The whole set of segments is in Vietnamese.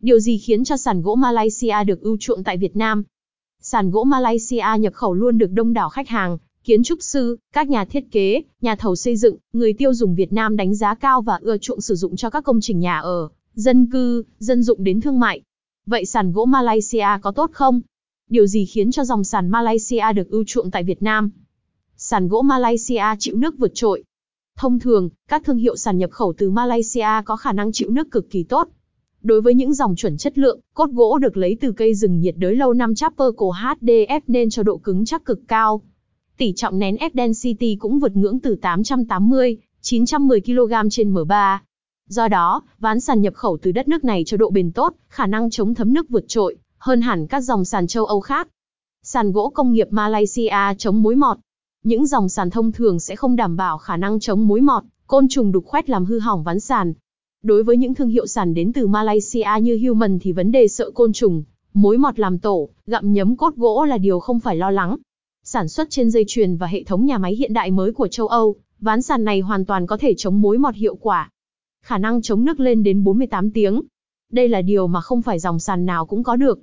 Điều gì khiến cho sàn gỗ Malaysia được ưu chuộng tại Việt Nam? Sàn gỗ Malaysia nhập khẩu luôn được đông đảo khách hàng, kiến trúc sư, các nhà thiết kế, nhà thầu xây dựng, người tiêu dùng Việt Nam đánh giá cao và ưa chuộng sử dụng cho các công trình nhà ở, dân cư, dân dụng đến thương mại. Vậy sàn gỗ Malaysia có tốt không? Điều gì khiến cho dòng sàn Malaysia được ưu chuộng tại Việt Nam? Sàn gỗ Malaysia chịu nước vượt trội. Thông thường, các thương hiệu sàn nhập khẩu từ Malaysia có khả năng chịu nước cực kỳ tốt. Đối với những dòng chuẩn chất lượng, cốt gỗ được lấy từ cây rừng nhiệt đới lâu năm Chapperco HDF nên cho độ cứng chắc cực cao. Tỷ trọng nén ép density cũng vượt ngưỡng từ 880, 910 kg trên M3. Do đó, ván sàn nhập khẩu từ đất nước này cho độ bền tốt, khả năng chống thấm nước vượt trội, hơn hẳn các dòng sàn châu Âu khác. Sàn gỗ công nghiệp Malaysia chống mối mọt. Những dòng sàn thông thường sẽ không đảm bảo khả năng chống mối mọt, côn trùng đục khoét làm hư hỏng ván sàn. Đối với những thương hiệu sàn đến từ Malaysia như Human thì vấn đề sợ côn trùng, mối mọt làm tổ, gặm nhấm cốt gỗ là điều không phải lo lắng. Sản xuất trên dây chuyền và hệ thống nhà máy hiện đại mới của châu Âu, ván sàn này hoàn toàn có thể chống mối mọt hiệu quả. Khả năng chống nước lên đến 48 tiếng. Đây là điều mà không phải dòng sàn nào cũng có được.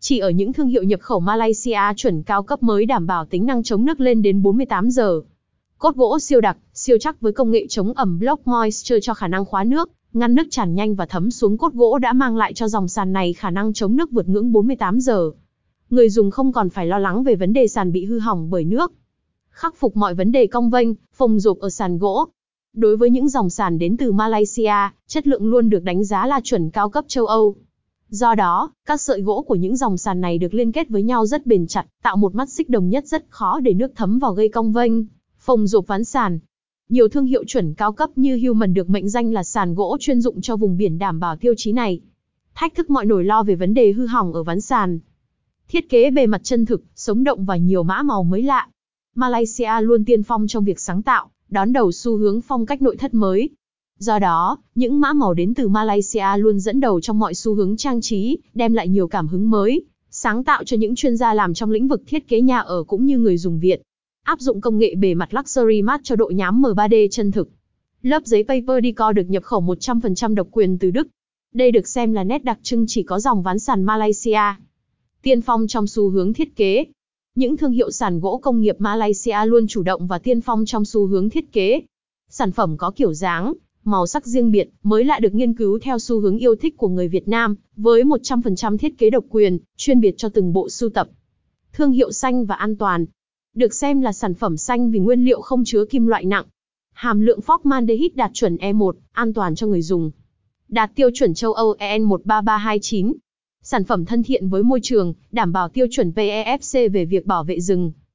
Chỉ ở những thương hiệu nhập khẩu Malaysia chuẩn cao cấp mới đảm bảo tính năng chống nước lên đến 48 giờ. Cốt gỗ siêu đặc, siêu chắc với công nghệ chống ẩm Block Moisture cho khả năng khóa nước, ngăn nước tràn nhanh và thấm xuống cốt gỗ đã mang lại cho dòng sàn này khả năng chống nước vượt ngưỡng 48 giờ. Người dùng không còn phải lo lắng về vấn đề sàn bị hư hỏng bởi nước. Khắc phục mọi vấn đề cong vênh, phồng rộp ở sàn gỗ. Đối với những dòng sàn đến từ Malaysia, chất lượng luôn được đánh giá là chuẩn cao cấp châu Âu. Do đó, các sợi gỗ của những dòng sàn này được liên kết với nhau rất bền chặt, tạo một mắt xích đồng nhất rất khó để nước thấm vào gây cong vênh, phồng rộp ván sàn. Nhiều thương hiệu chuẩn cao cấp như Human được mệnh danh là sàn gỗ chuyên dụng cho vùng biển đảm bảo tiêu chí này. Thách thức mọi nỗi lo về vấn đề hư hỏng ở ván sàn. Thiết kế bề mặt chân thực, sống động và nhiều mã màu mới lạ. Malaysia luôn tiên phong trong việc sáng tạo, đón đầu xu hướng phong cách nội thất mới. Do đó, những mã màu đến từ Malaysia luôn dẫn đầu trong mọi xu hướng trang trí, đem lại nhiều cảm hứng mới, sáng tạo cho những chuyên gia làm trong lĩnh vực thiết kế nhà ở cũng như người dùng Việt áp dụng công nghệ bề mặt Luxury Matte cho độ nhám M3D chân thực. Lớp giấy paper decor được nhập khẩu 100% độc quyền từ Đức. Đây được xem là nét đặc trưng chỉ có dòng ván sàn Malaysia. Tiên phong trong xu hướng thiết kế. Những thương hiệu sàn gỗ công nghiệp Malaysia luôn chủ động và tiên phong trong xu hướng thiết kế. Sản phẩm có kiểu dáng, màu sắc riêng biệt, mới lại được nghiên cứu theo xu hướng yêu thích của người Việt Nam, với 100% thiết kế độc quyền, chuyên biệt cho từng bộ sưu tập. Thương hiệu xanh và an toàn, được xem là sản phẩm xanh vì nguyên liệu không chứa kim loại nặng. Hàm lượng formaldehyde đạt chuẩn E1, an toàn cho người dùng. Đạt tiêu chuẩn châu Âu EN 13329. Sản phẩm thân thiện với môi trường, đảm bảo tiêu chuẩn PEFC về việc bảo vệ rừng.